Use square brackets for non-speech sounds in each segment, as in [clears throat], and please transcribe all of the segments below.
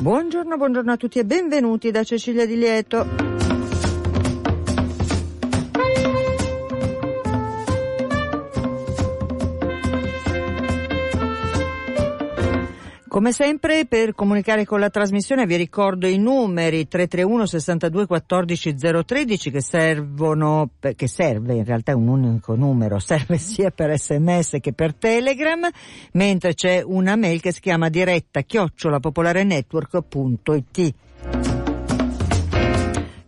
Buongiorno, buongiorno a tutti e benvenuti da Cecilia Di Lieto. Come sempre per comunicare con la trasmissione vi ricordo i numeri 331 62 14 013 che servono, che serve in realtà un unico numero, [laughs] serve sia per sms che per telegram, mentre c'è una mail che si chiama diretta chiocciolapopolarenetwork.it.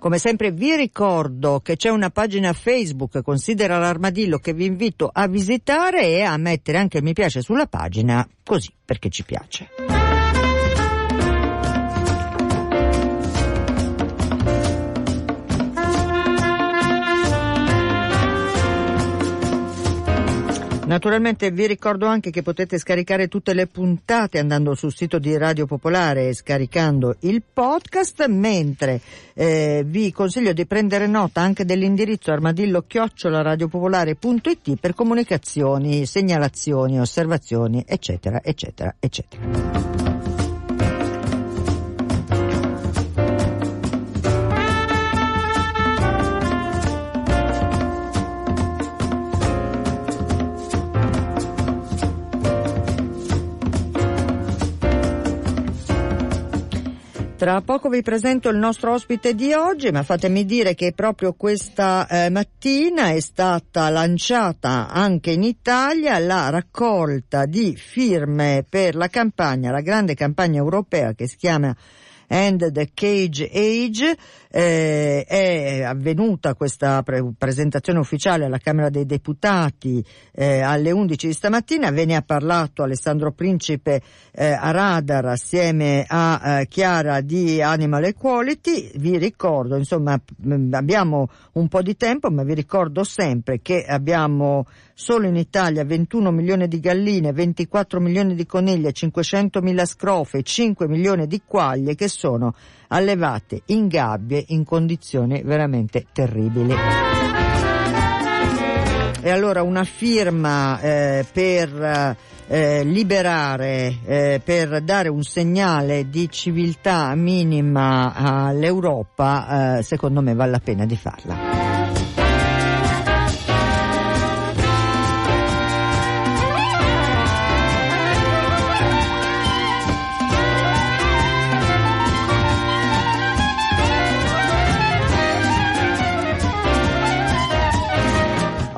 Come sempre vi ricordo che c'è una pagina Facebook Considera l'armadillo che vi invito a visitare e a mettere anche mi piace sulla pagina così perché ci piace. Naturalmente vi ricordo anche che potete scaricare tutte le puntate andando sul sito di Radio Popolare e scaricando il podcast, mentre eh, vi consiglio di prendere nota anche dell'indirizzo armadillo-radiopopolare.it per comunicazioni, segnalazioni, osservazioni, eccetera, eccetera, eccetera. Tra poco vi presento il nostro ospite di oggi, ma fatemi dire che proprio questa eh, mattina è stata lanciata anche in Italia la raccolta di firme per la campagna, la grande campagna europea che si chiama and the Cage Age. Eh, è avvenuta questa pre- presentazione ufficiale alla Camera dei Deputati eh, alle 11 di stamattina. Ve ne ha parlato Alessandro Principe eh, a Radar assieme a eh, Chiara di Animal Equality. Vi ricordo, insomma, abbiamo un po' di tempo, ma vi ricordo sempre che abbiamo solo in Italia 21 milioni di galline, 24 milioni di coniglie, 500 mila scrofe, 5 milioni di quaglie che sono allevate in gabbie in condizioni veramente terribili. E allora una firma eh, per eh, liberare, eh, per dare un segnale di civiltà minima all'Europa, eh, secondo me vale la pena di farla.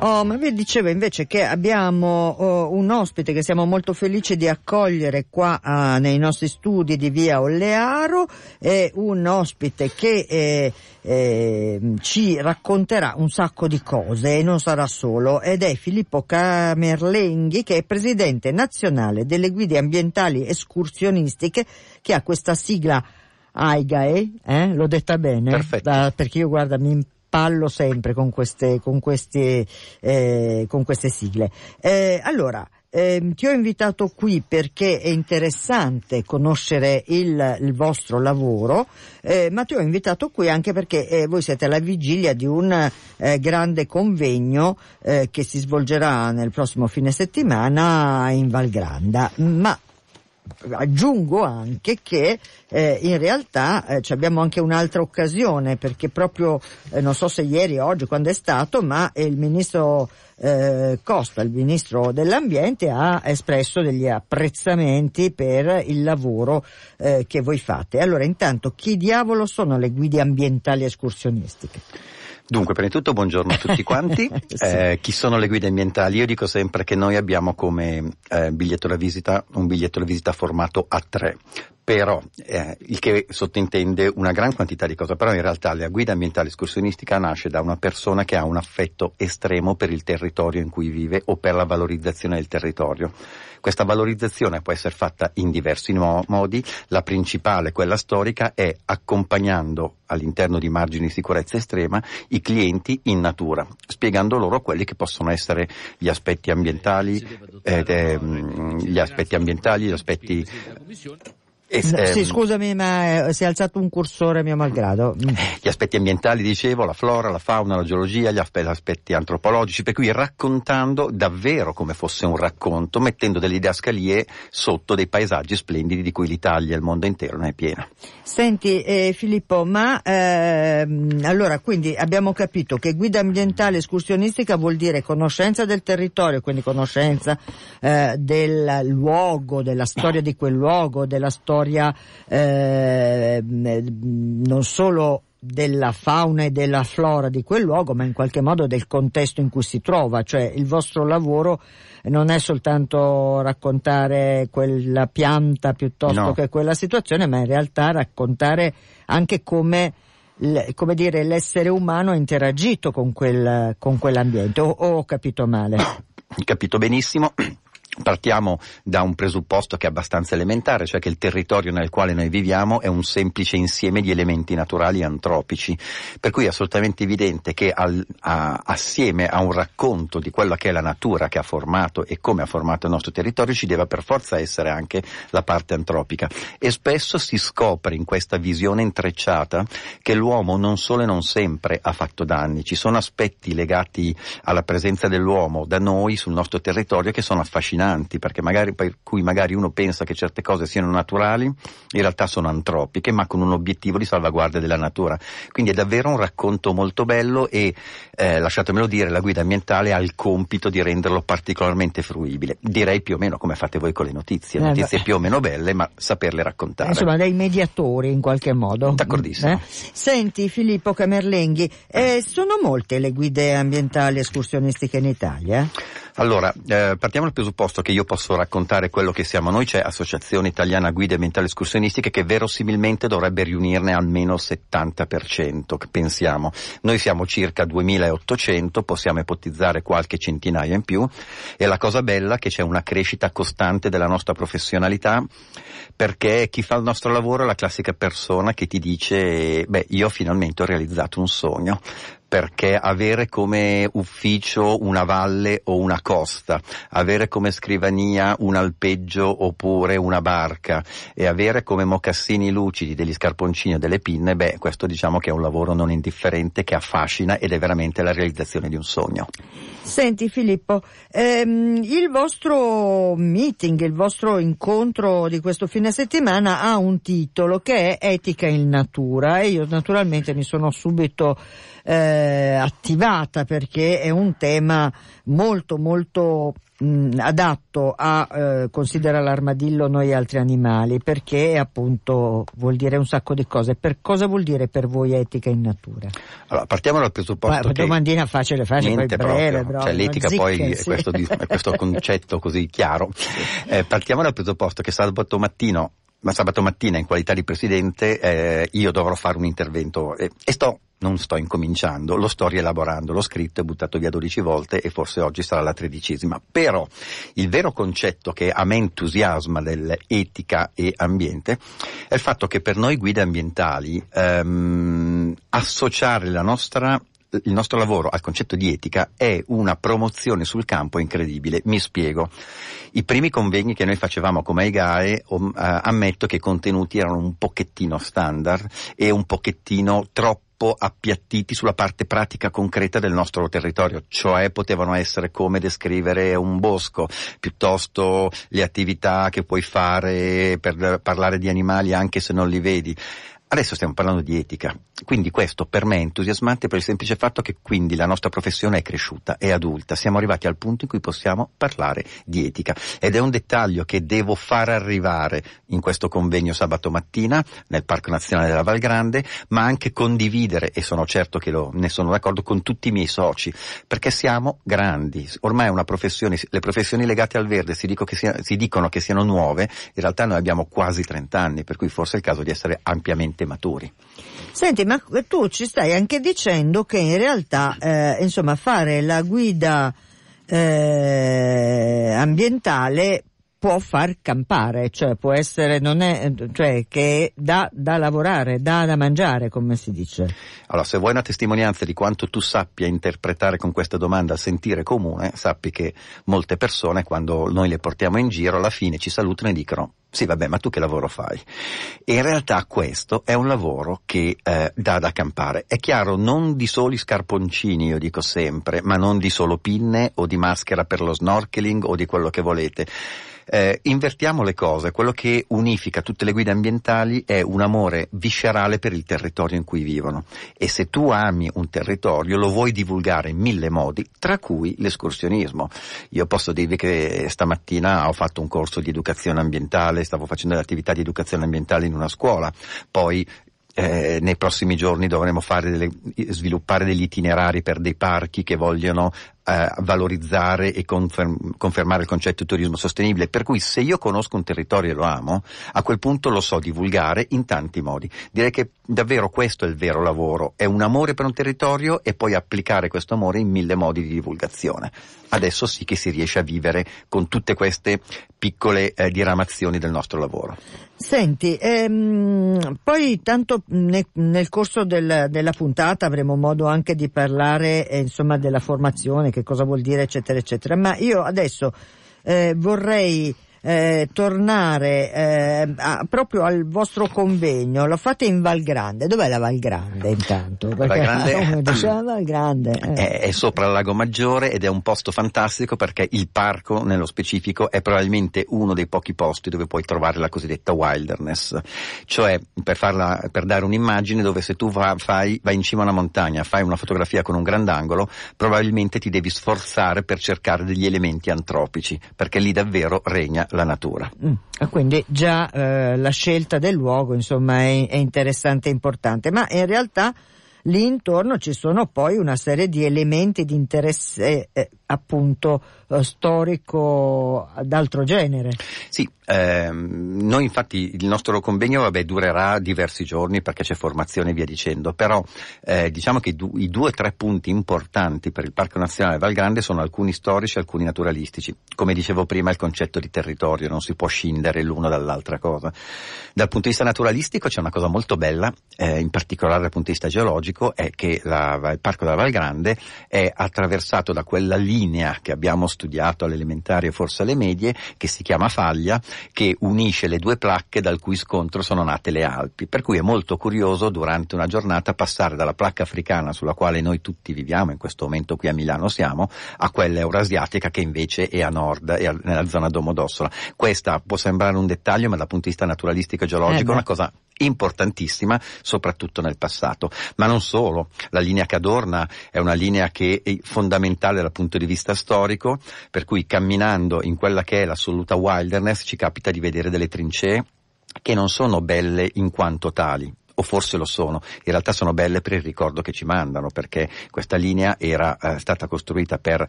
Oh, ma vi dicevo invece che abbiamo oh, un ospite che siamo molto felici di accogliere qua ah, nei nostri studi di via Ollearo, è un ospite che eh, eh, ci racconterà un sacco di cose e non sarà solo ed è Filippo Camerlenghi che è presidente nazionale delle guide ambientali escursionistiche che ha questa sigla AIGAE, eh? l'ho detta bene? Da, perché io guarda mi spallo sempre con queste, con queste, eh, con queste sigle. Eh, allora, eh, ti ho invitato qui perché è interessante conoscere il, il vostro lavoro, eh, ma ti ho invitato qui anche perché eh, voi siete alla vigilia di un eh, grande convegno eh, che si svolgerà nel prossimo fine settimana in Valgranda. Ma aggiungo anche che eh, in realtà eh, abbiamo anche un'altra occasione perché proprio eh, non so se ieri o oggi quando è stato ma il ministro eh, Costa, il ministro dell'ambiente ha espresso degli apprezzamenti per il lavoro eh, che voi fate. Allora intanto chi diavolo sono le guide ambientali escursionistiche? Dunque, prima di tutto buongiorno a tutti quanti. [laughs] sì. eh, chi sono le guide ambientali? Io dico sempre che noi abbiamo come eh, biglietto da visita un biglietto da visita formato A3. Però eh, il che sottintende una gran quantità di cose, però in realtà la guida ambientale escursionistica nasce da una persona che ha un affetto estremo per il territorio in cui vive o per la valorizzazione del territorio. Questa valorizzazione può essere fatta in diversi mo- modi, la principale, quella storica, è accompagnando all'interno di margini di sicurezza estrema i clienti in natura, spiegando loro quelli che possono essere gli aspetti ambientali, eh, gli aspetti ambientali, gli aspetti eh, sì, scusami, ma eh, si è alzato un cursore mio malgrado. Mm. Gli aspetti ambientali, dicevo, la flora, la fauna, la geologia, gli aspetti antropologici, per cui raccontando davvero come fosse un racconto, mettendo delle didascalie sotto dei paesaggi splendidi di cui l'Italia e il mondo intero ne è piena. Senti eh, Filippo, ma ehm, allora quindi abbiamo capito che guida ambientale escursionistica vuol dire conoscenza del territorio, quindi conoscenza eh, del luogo, della storia di quel luogo, della storia storia eh, non solo della fauna e della flora di quel luogo, ma in qualche modo del contesto in cui si trova, cioè il vostro lavoro non è soltanto raccontare quella pianta piuttosto no. che quella situazione, ma in realtà raccontare anche come, come dire, l'essere umano ha interagito con, quel, con quell'ambiente. O, o ho capito male? Capito benissimo. Partiamo da un presupposto che è abbastanza elementare, cioè che il territorio nel quale noi viviamo è un semplice insieme di elementi naturali antropici, per cui è assolutamente evidente che al, a, assieme a un racconto di quella che è la natura che ha formato e come ha formato il nostro territorio ci deve per forza essere anche la parte antropica. E spesso si scopre in questa visione intrecciata che l'uomo non solo e non sempre ha fatto danni, ci sono aspetti legati alla presenza dell'uomo da noi sul nostro territorio che sono affascinanti perché magari, per cui magari uno pensa che certe cose siano naturali, in realtà sono antropiche, ma con un obiettivo di salvaguardia della natura. Quindi è davvero un racconto molto bello e, eh, lasciatemelo dire, la guida ambientale ha il compito di renderlo particolarmente fruibile. Direi più o meno come fate voi con le notizie, eh, notizie più o meno belle, ma saperle raccontare. Insomma, dei mediatori in qualche modo. D'accordissimo. Eh? Senti Filippo Camerlenghi, eh, sono molte le guide ambientali escursionistiche in Italia? Allora, eh, partiamo dal presupposto che io posso raccontare quello che siamo. Noi, c'è Associazione Italiana Guide Ambientali Escursionistiche che verosimilmente dovrebbe riunirne almeno il 70%, pensiamo. Noi siamo circa 2800, possiamo ipotizzare qualche centinaia in più. E la cosa bella è che c'è una crescita costante della nostra professionalità perché chi fa il nostro lavoro è la classica persona che ti dice, beh, io finalmente ho realizzato un sogno perché avere come ufficio una valle o una costa, avere come scrivania un alpeggio oppure una barca e avere come mocassini lucidi degli scarponcini o delle pinne, beh, questo diciamo che è un lavoro non indifferente che affascina ed è veramente la realizzazione di un sogno. Senti Filippo, ehm, il vostro meeting, il vostro incontro di questo fine settimana ha un titolo che è Etica in natura e io naturalmente mi sono subito eh, attivata perché è un tema molto molto mh, adatto a eh, considerare l'armadillo noi altri animali perché appunto vuol dire un sacco di cose. Per cosa vuol dire per voi etica in natura? Allora, partiamo dal presupposto Poi, che domandina facile, facile, niente poi breve, proprio. Cioè, l'etica zicche, poi sì. è, questo, è questo concetto così chiaro. [laughs] Eh, partiamo dal presupposto che sabato mattino ma sabato mattina in qualità di presidente eh, io dovrò fare un intervento eh, e sto non sto incominciando, lo sto rielaborando, l'ho scritto e buttato via 12 volte e forse oggi sarà la tredicesima. Però il vero concetto che a me entusiasma dell'etica e ambiente è il fatto che per noi guide ambientali ehm, associare la nostra il nostro lavoro al concetto di etica è una promozione sul campo incredibile. Mi spiego. I primi convegni che noi facevamo come AIGAE, um, uh, ammetto che i contenuti erano un pochettino standard e un pochettino troppo appiattiti sulla parte pratica concreta del nostro territorio, cioè potevano essere come descrivere un bosco, piuttosto le attività che puoi fare per parlare di animali anche se non li vedi. Adesso stiamo parlando di etica Quindi questo per me è entusiasmante per il semplice fatto che quindi la nostra professione è cresciuta, è adulta, siamo arrivati al punto in cui possiamo parlare di etica. Ed è un dettaglio che devo far arrivare in questo convegno sabato mattina nel Parco Nazionale della Val Grande, ma anche condividere, e sono certo che lo, ne sono d'accordo, con tutti i miei soci, perché siamo grandi, ormai è una professione, le professioni legate al verde si, dico sia, si dicono che siano nuove, in realtà noi abbiamo quasi 30 anni, per cui forse è il caso di essere ampiamente maturi. Senti, ma tu ci stai anche dicendo che in realtà, eh, insomma, fare la guida eh, ambientale può far campare, cioè può essere, non è, cioè che dà da lavorare, dà da mangiare, come si dice. Allora, se vuoi una testimonianza di quanto tu sappia interpretare con questa domanda il sentire comune, sappi che molte persone, quando noi le portiamo in giro, alla fine ci salutano e dicono sì, vabbè, ma tu che lavoro fai? E in realtà questo è un lavoro che eh, dà da campare. È chiaro, non di soli scarponcini, io dico sempre, ma non di solo pinne o di maschera per lo snorkeling o di quello che volete eh, invertiamo le cose, quello che unifica tutte le guide ambientali è un amore viscerale per il territorio in cui vivono. E se tu ami un territorio lo vuoi divulgare in mille modi, tra cui l'escursionismo. Io posso dirvi che stamattina ho fatto un corso di educazione ambientale, stavo facendo delle attività di educazione ambientale in una scuola, poi eh, nei prossimi giorni dovremo delle, sviluppare degli itinerari per dei parchi che vogliono eh, valorizzare e conferm- confermare il concetto di turismo sostenibile. Per cui se io conosco un territorio e lo amo, a quel punto lo so divulgare in tanti modi. Direi che davvero questo è il vero lavoro, è un amore per un territorio e poi applicare questo amore in mille modi di divulgazione. Adesso sì che si riesce a vivere con tutte queste piccole eh, diramazioni del nostro lavoro. Senti, ehm, poi tanto ne, nel corso del, della puntata avremo modo anche di parlare eh, insomma della formazione, che cosa vuol dire eccetera eccetera, ma io adesso eh, vorrei eh, tornare eh, a, proprio al vostro convegno, lo fate in Val Grande, dov'è la Val Grande intanto? Perché Val Grande, [laughs] diceva Val Grande eh. è, è, sopra il Lago Maggiore ed è un posto fantastico perché il parco nello specifico è probabilmente uno dei pochi posti dove puoi trovare la cosiddetta wilderness, cioè per, farla, per dare un'immagine dove se tu va, fai, vai in cima a una montagna, fai una fotografia con un grandangolo, probabilmente ti devi sforzare per cercare degli elementi antropici, perché lì davvero regna la natura. Mm. Quindi già eh, la scelta del luogo insomma è, è interessante e importante, ma in realtà lì intorno ci sono poi una serie di elementi di interesse eh, appunto eh, storico d'altro genere. Sì, ehm, noi infatti il nostro convegno vabbè, durerà diversi giorni perché c'è formazione e via dicendo, però eh, diciamo che du- i due o tre punti importanti per il Parco Nazionale Val Grande sono alcuni storici e alcuni naturalistici. Come dicevo prima il concetto di territorio non si può scindere l'uno dall'altra cosa. Dal punto di vista naturalistico c'è una cosa molto bella, eh, in particolare dal punto di vista geologico, è che la, il Parco della Val Grande è attraversato da quella linea che abbiamo studiato alle elementari e forse alle medie, che si chiama faglia, che unisce le due placche dal cui scontro sono nate le Alpi. Per cui è molto curioso durante una giornata passare dalla placca africana sulla quale noi tutti viviamo, in questo momento qui a Milano siamo, a quella eurasiatica che invece è a nord, è nella zona Domodossola. Questa può sembrare un dettaglio, ma dal punto di vista naturalistico e geologico eh è una cosa importantissima, soprattutto nel passato. Ma non solo, la linea Cadorna è una linea che è fondamentale dal punto di vista storico, per cui camminando in quella che è l'assoluta wilderness ci capita di vedere delle trincee che non sono belle in quanto tali, o forse lo sono, in realtà sono belle per il ricordo che ci mandano, perché questa linea era eh, stata costruita per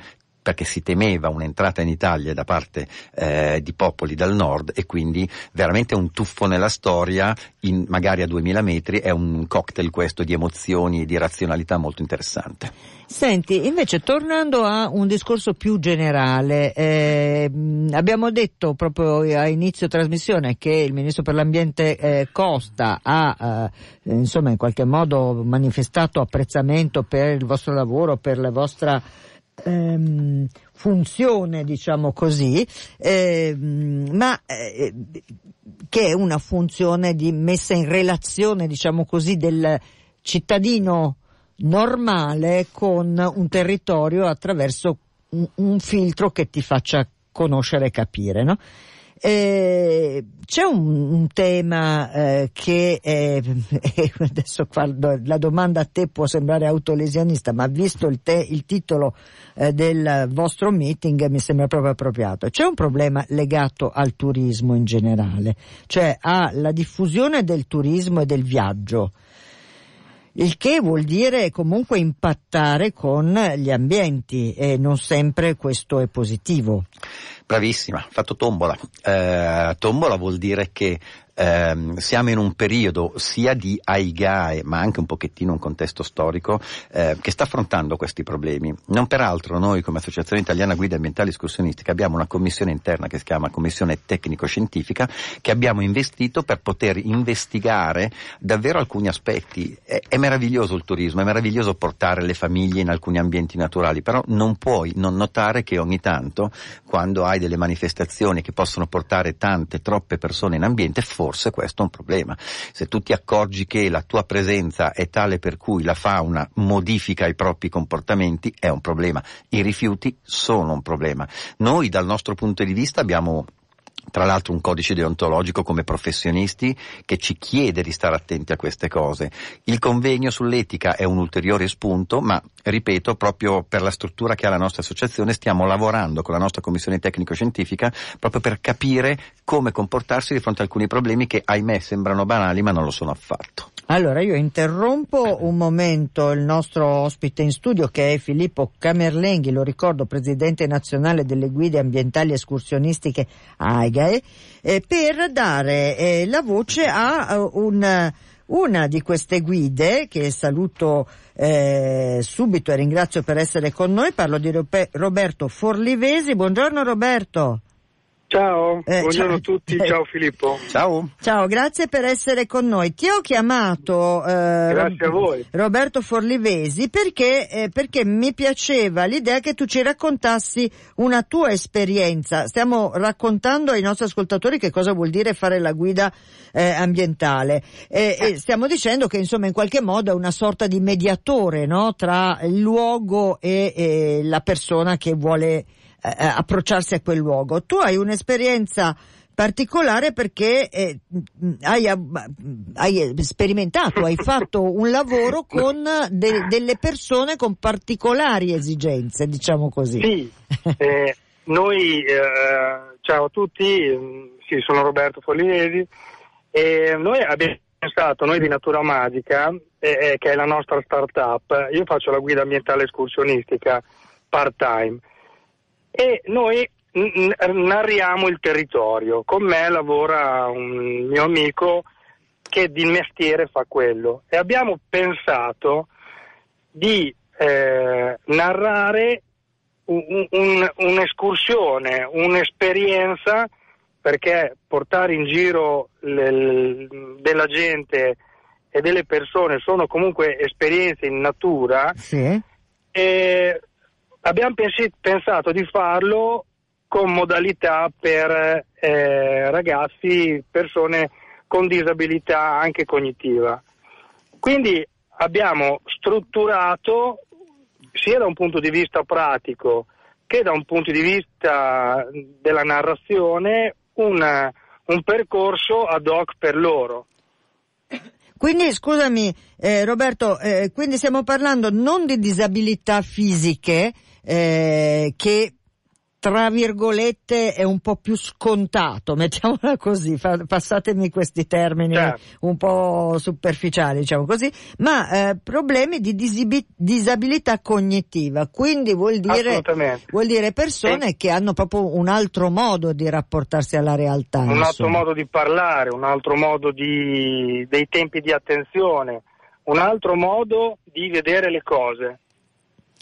perché si temeva un'entrata in Italia da parte eh, di popoli dal nord e quindi veramente un tuffo nella storia, in, magari a 2000 metri, è un cocktail questo di emozioni e di razionalità molto interessante. Senti, invece tornando a un discorso più generale, eh, abbiamo detto proprio a inizio trasmissione che il Ministro per l'Ambiente eh, Costa ha eh, insomma in qualche modo manifestato apprezzamento per il vostro lavoro, per la vostra ehm, funzione, diciamo così, ehm, ma eh, che è una funzione di messa in relazione, diciamo così, del cittadino normale con un territorio attraverso un, un filtro che ti faccia conoscere e capire, no? Eh, c'è un, un tema eh, che è, [laughs] adesso la domanda a te può sembrare autolesionista, ma visto il, te, il titolo eh, del vostro meeting mi sembra proprio appropriato. C'è un problema legato al turismo in generale, cioè alla diffusione del turismo e del viaggio il che vuol dire comunque impattare con gli ambienti e non sempre questo è positivo. Bravissima, fatto tombola. Eh, tombola vuol dire che ehm, siamo in un periodo sia di AIGAE ma anche un pochettino un contesto storico eh, che sta affrontando questi problemi. Non peraltro noi come Associazione Italiana Guida Ambientali Escursionistica abbiamo una commissione interna che si chiama Commissione Tecnico-Scientifica che abbiamo investito per poter investigare davvero alcuni aspetti. È, è meraviglioso il turismo, è meraviglioso portare le famiglie in alcuni ambienti naturali, però non puoi non notare che ogni tanto quando hai delle manifestazioni che possono portare tante, troppe persone in ambiente, forse questo è un problema. Se tu ti accorgi che la tua presenza è tale per cui la fauna modifica i propri comportamenti, è un problema. I rifiuti sono un problema. Noi dal nostro punto di vista abbiamo tra l'altro un codice deontologico come professionisti che ci chiede di stare attenti a queste cose. Il convegno sull'etica è un ulteriore spunto, ma ripeto, proprio per la struttura che ha la nostra associazione stiamo lavorando con la nostra commissione tecnico-scientifica proprio per capire come comportarsi di fronte a alcuni problemi che ahimè sembrano banali ma non lo sono affatto. Allora io interrompo un momento il nostro ospite in studio che è Filippo Camerlenghi, lo ricordo presidente nazionale delle guide ambientali escursionistiche AIGAE, eh, per dare eh, la voce a uh, un, una di queste guide che saluto eh, subito e ringrazio per essere con noi, parlo di Roberto Forlivesi. Buongiorno Roberto. Ciao, eh, buongiorno ciao. a tutti, ciao Filippo. Ciao. Ciao, grazie per essere con noi. Ti ho chiamato eh, Roberto Forlivesi perché, eh, perché, mi piaceva l'idea che tu ci raccontassi una tua esperienza. Stiamo raccontando ai nostri ascoltatori che cosa vuol dire fare la guida eh, ambientale e stiamo dicendo che insomma in qualche modo è una sorta di mediatore no? tra il luogo e, e la persona che vuole eh, eh, approcciarsi a quel luogo. Tu hai un'esperienza particolare perché eh, hai, hai, sperimentato, hai fatto un lavoro con de, delle persone con particolari esigenze, diciamo così. Sì, eh, noi, eh, ciao a tutti, mm, sì, sono Roberto Follinesi e noi abbiamo pensato, noi di Natura Magica, eh, che è la nostra start-up, io faccio la guida ambientale escursionistica part-time e noi narriamo il territorio. Con me lavora un mio amico che di mestiere fa quello e abbiamo pensato di eh, narrare un, un, un'escursione, un'esperienza perché portare in giro le, le, della gente e delle persone sono comunque esperienze in natura sì. e abbiamo pensato di farlo con modalità per eh, ragazzi, persone con disabilità anche cognitiva. Quindi abbiamo strutturato sia da un punto di vista pratico che da un punto di vista della narrazione un, un percorso ad hoc per loro. Quindi scusami eh, Roberto, eh, quindi stiamo parlando non di disabilità fisiche, eh, che tra virgolette è un po' più scontato, [laughs] mettiamola così, fa, passatemi questi termini certo. un po' superficiali, diciamo così, ma eh, problemi di disibi- disabilità cognitiva, quindi vuol dire, vuol dire persone sì. che hanno proprio un altro modo di rapportarsi alla realtà. Un insomma. altro modo di parlare, un altro modo di, dei tempi di attenzione, un altro modo di vedere le cose.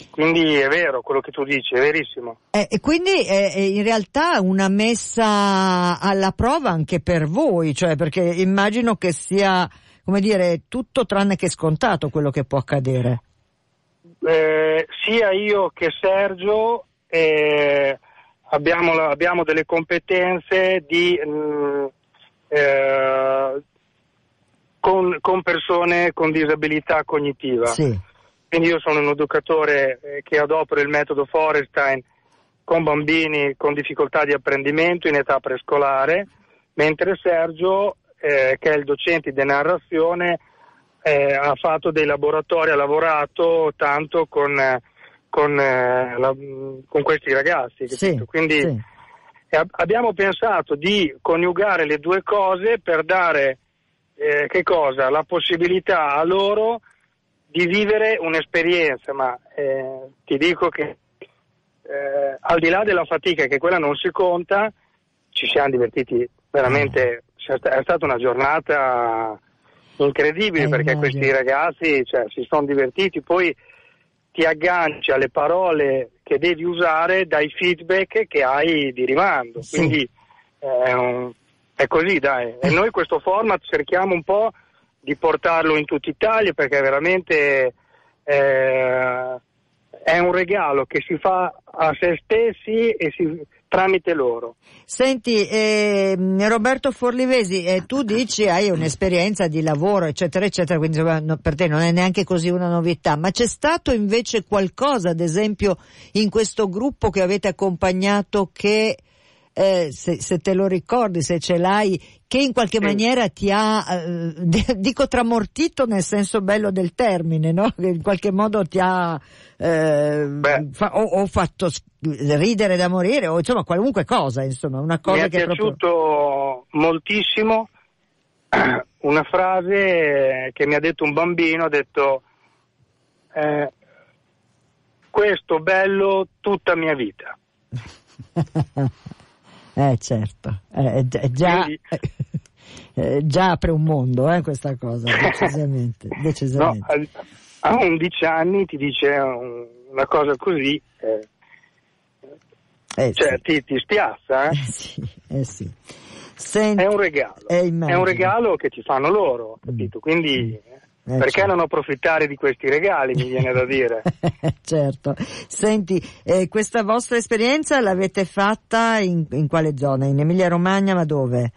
Quindi è vero quello che tu dici, è verissimo. Eh, e quindi è, è, in realtà una messa alla prova anche per voi, cioè perché immagino che sia, come dire, tutto tranne che scontato quello che può accadere. Eh, sia io che Sergio eh, abbiamo, abbiamo, delle competenze di, mh, mm, eh, con, con, persone con disabilità cognitiva. Sì quindi io sono un educatore eh, che adopera il metodo Forestein con bambini con difficoltà di apprendimento in età prescolare, mentre Sergio, eh, che è il docente di narrazione, eh, ha fatto dei laboratori, ha lavorato tanto con, con, eh, la, con questi ragazzi. Sì, Quindi sì. abbiamo pensato di coniugare le due cose per dare eh, che cosa? La possibilità a loro di vivere un'esperienza, ma eh, ti dico che eh, al di là della fatica, che quella non si conta, ci siamo divertiti veramente, è stata una giornata incredibile Eh, perché immagino. questi ragazzi cioè, si sono divertiti, poi ti agganci alle parole che devi usare dai feedback che hai di rimando. Sì. Quindi è, un- è così, dai. E noi questo format cerchiamo un po' di portarlo in tutta Italia perché veramente eh, è un regalo che si fa a se stessi e si- tramite loro. Senti, ehm, Roberto Forlivesi, eh, tu dici hai un'esperienza di lavoro, eccetera, eccetera, quindi no, per te non è neanche così una novità, ma c'è stato invece qualcosa, ad esempio, in questo gruppo che avete accompagnato che, eh, se, se te lo ricordi, se ce l'hai, che in qualche Sì. maniera ti ha, eh, [laughs] dico tramortito nel senso bello del termine, no? Che in qualche modo ti ha eh, fa- o, o fatto ridere da morire, o insomma qualunque cosa, insomma, una cosa Mi è che è proprio... piaciuto moltissimo [clears throat] una frase che mi ha detto un bambino, ha detto eh, questo bello tutta mia vita. [laughs] eh certo, eh, gi- già, Quindi- [laughs] eh, già apre un mondo eh, questa cosa, decisamente. [laughs] No, decisamente. a, a 11 anni ti dice un- una cosa così, eh, Eh, cioè sì. ti, ti spiazza, eh? [laughs] Sì, sì. Senti, È un regalo. È un regalo che ti fanno loro, capito? Quindi Eh, perché certo. non approfittare di questi regali, mi viene da dire. [laughs] certo. Senti, eh, questa vostra esperienza l'avete fatta in, in quale zona? In Emilia Romagna, ma dove?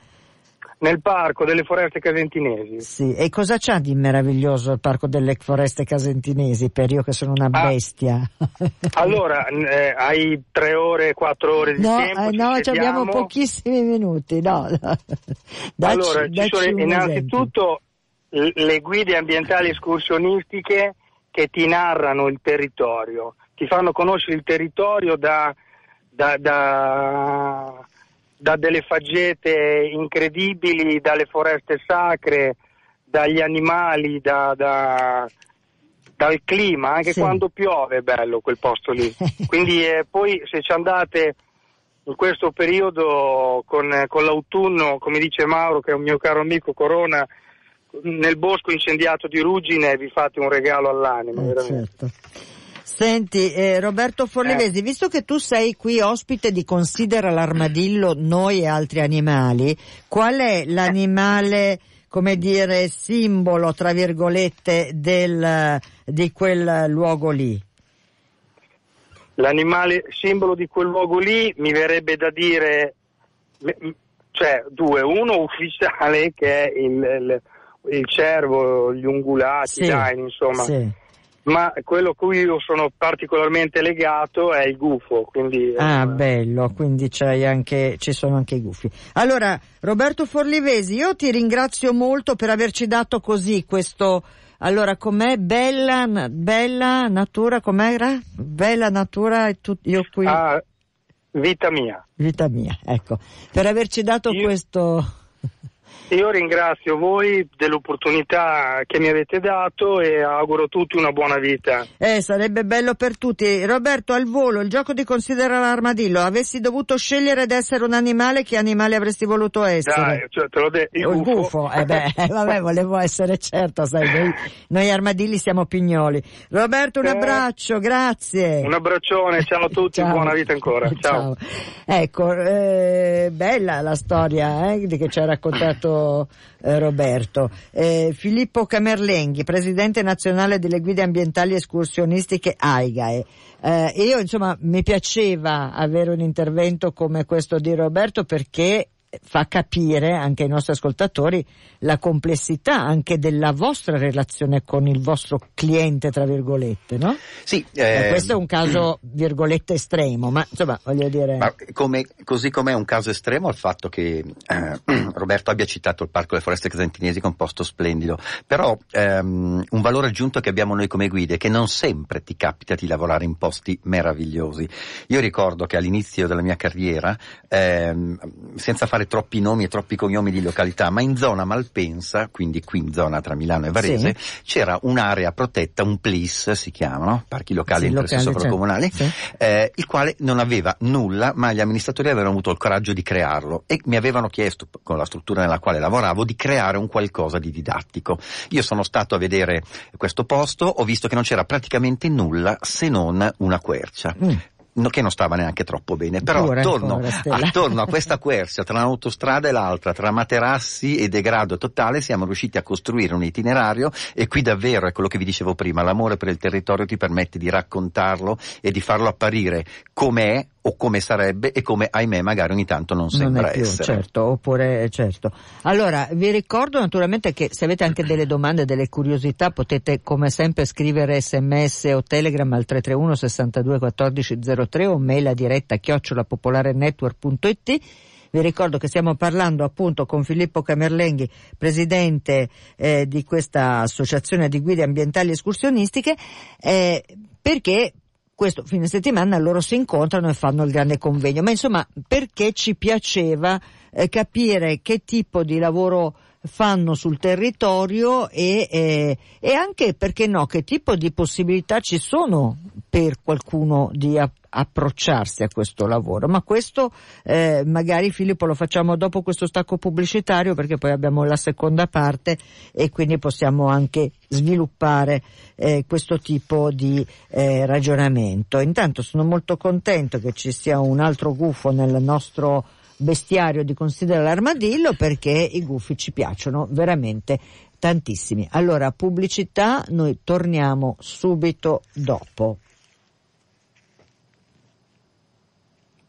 Nel parco delle foreste casentinesi. Sì, e cosa c'ha di meraviglioso il Parco delle Foreste Casentinesi per io che sono una Ah. bestia? [laughs] Allora, eh, hai tre ore, quattro ore di no, tempo. eh, no, ci abbiamo pochissimi minuti, no. no. [laughs] Dacci- allora, ci sono innanzitutto le guide ambientali escursionistiche che ti narrano il territorio, ti fanno conoscere il territorio da, da- da- da delle faggete incredibili, dalle foreste sacre, dagli animali, da- da- dal clima, anche Sì. quando piove è bello quel posto lì. [laughs] Quindi eh, poi se ci andate in questo periodo con, con l'autunno, come dice Mauro, che è un mio caro amico Corona, nel bosco incendiato di Ruggine vi fate un regalo all'anima, Eh, veramente. certo. Senti, eh, Roberto Forlivesi, visto che tu sei qui ospite di Considera l'armadillo, noi e altri animali, qual è l'animale, come dire, simbolo, tra virgolette, del, di quel luogo lì? L'animale simbolo di quel luogo lì mi verrebbe da dire, cioè due, uno ufficiale che è il, il- il cervo, gli ungulati, Sì, i daini, insomma. Sì. Ma quello a cui io sono particolarmente legato è il gufo, quindi... Ah, eh, bello, quindi c'hai anche, ci sono anche i gufi. Allora, Roberto Forlivesi, io ti ringrazio molto per averci dato così questo, allora com'è bella, bella natura, com'era? Bella natura e tu, io qui, ah, vita mia. vita mia, ecco, per averci dato Io- questo, Io ringrazio voi dell'opportunità che mi avete dato e auguro a tutti una buona vita. eh, sarebbe bello per tutti. Roberto, al volo, il gioco di considera l'armadillo, avessi dovuto scegliere di essere un animale, che animale avresti voluto essere? Dai, cioè, te l'ho detto, il gufo. gufo, eh beh, [laughs] eh, vabbè, volevo essere certa, sai, noi, noi armadilli siamo pignoli. Roberto, un Eh, abbraccio, grazie. Un abbraccione, ciao a tutti, Ciao. buona vita ancora. Ciao. Ecco, eh, bella la storia eh, che ci ha raccontato eh, Roberto. Eh, Filippo Camerlenghi, presidente nazionale delle guide ambientali escursionistiche AIGAE. Eh, io insomma mi piaceva avere un intervento come questo di Roberto perché fa capire anche ai nostri ascoltatori la complessità anche della vostra relazione con il vostro cliente, tra virgolette, no? Sì. Eh, questo è un caso, virgolette, estremo, ma insomma, voglio dire... Come, così come è un caso estremo il fatto che eh, [clears throat] Roberto abbia citato il Parco delle Foreste Casantinesi, che è un posto splendido, però ehm, un valore aggiunto che abbiamo noi come guide è che non sempre ti capita di lavorare in posti meravigliosi. Io ricordo che all'inizio della mia carriera, ehm, senza fare troppi nomi e troppi cognomi di località, ma in zona Malpensa, quindi qui in zona tra Milano e Varese, sì. c'era un'area protetta, un PLIS si chiama, no? parchi locali sì, interessi sovracomunali, certo. sì. eh, il quale non aveva nulla, ma gli amministratori avevano avuto il coraggio di crearlo e mi avevano chiesto, con la struttura nella quale lavoravo, di creare un qualcosa di didattico. Io sono stato a vedere questo posto, ho visto che non c'era praticamente nulla se non una quercia. Mm no, che non stava neanche troppo bene, però pure, attorno, attorno, a [laughs] questa quercia tra un'autostrada e l'altra, tra materassi e degrado totale, siamo riusciti a costruire un itinerario e qui davvero è quello che vi dicevo prima, l'amore per il territorio ti permette di raccontarlo e di farlo apparire come è o come sarebbe e come ahimè magari ogni tanto non sembra non più, essere. Certo, oppure certo. Allora, vi ricordo naturalmente che se avete anche delle domande, delle curiosità, potete come sempre scrivere sms o telegram al 331 62 14 03 o mail a diretta chiocciolapopolarenetwork.it vi ricordo che stiamo parlando appunto con Filippo Camerlenghi, presidente eh, di questa associazione di guide ambientali escursionistiche, eh, perché questo fine settimana loro si incontrano e fanno il grande convegno. Ma insomma, perché ci piaceva eh, capire che tipo di lavoro fanno sul territorio e, eh, e, anche, perché no, che tipo di possibilità ci sono per qualcuno di approcciarsi a questo lavoro. Ma questo eh, magari Filippo lo facciamo dopo questo stacco pubblicitario perché poi abbiamo la seconda parte e quindi possiamo anche sviluppare eh, questo tipo di eh, ragionamento. Intanto sono molto contento che ci sia un altro gufo nel nostro bestiario di Considera l'armadillo perché i gufi ci piacciono veramente tantissimi. Allora, pubblicità, noi torniamo subito dopo.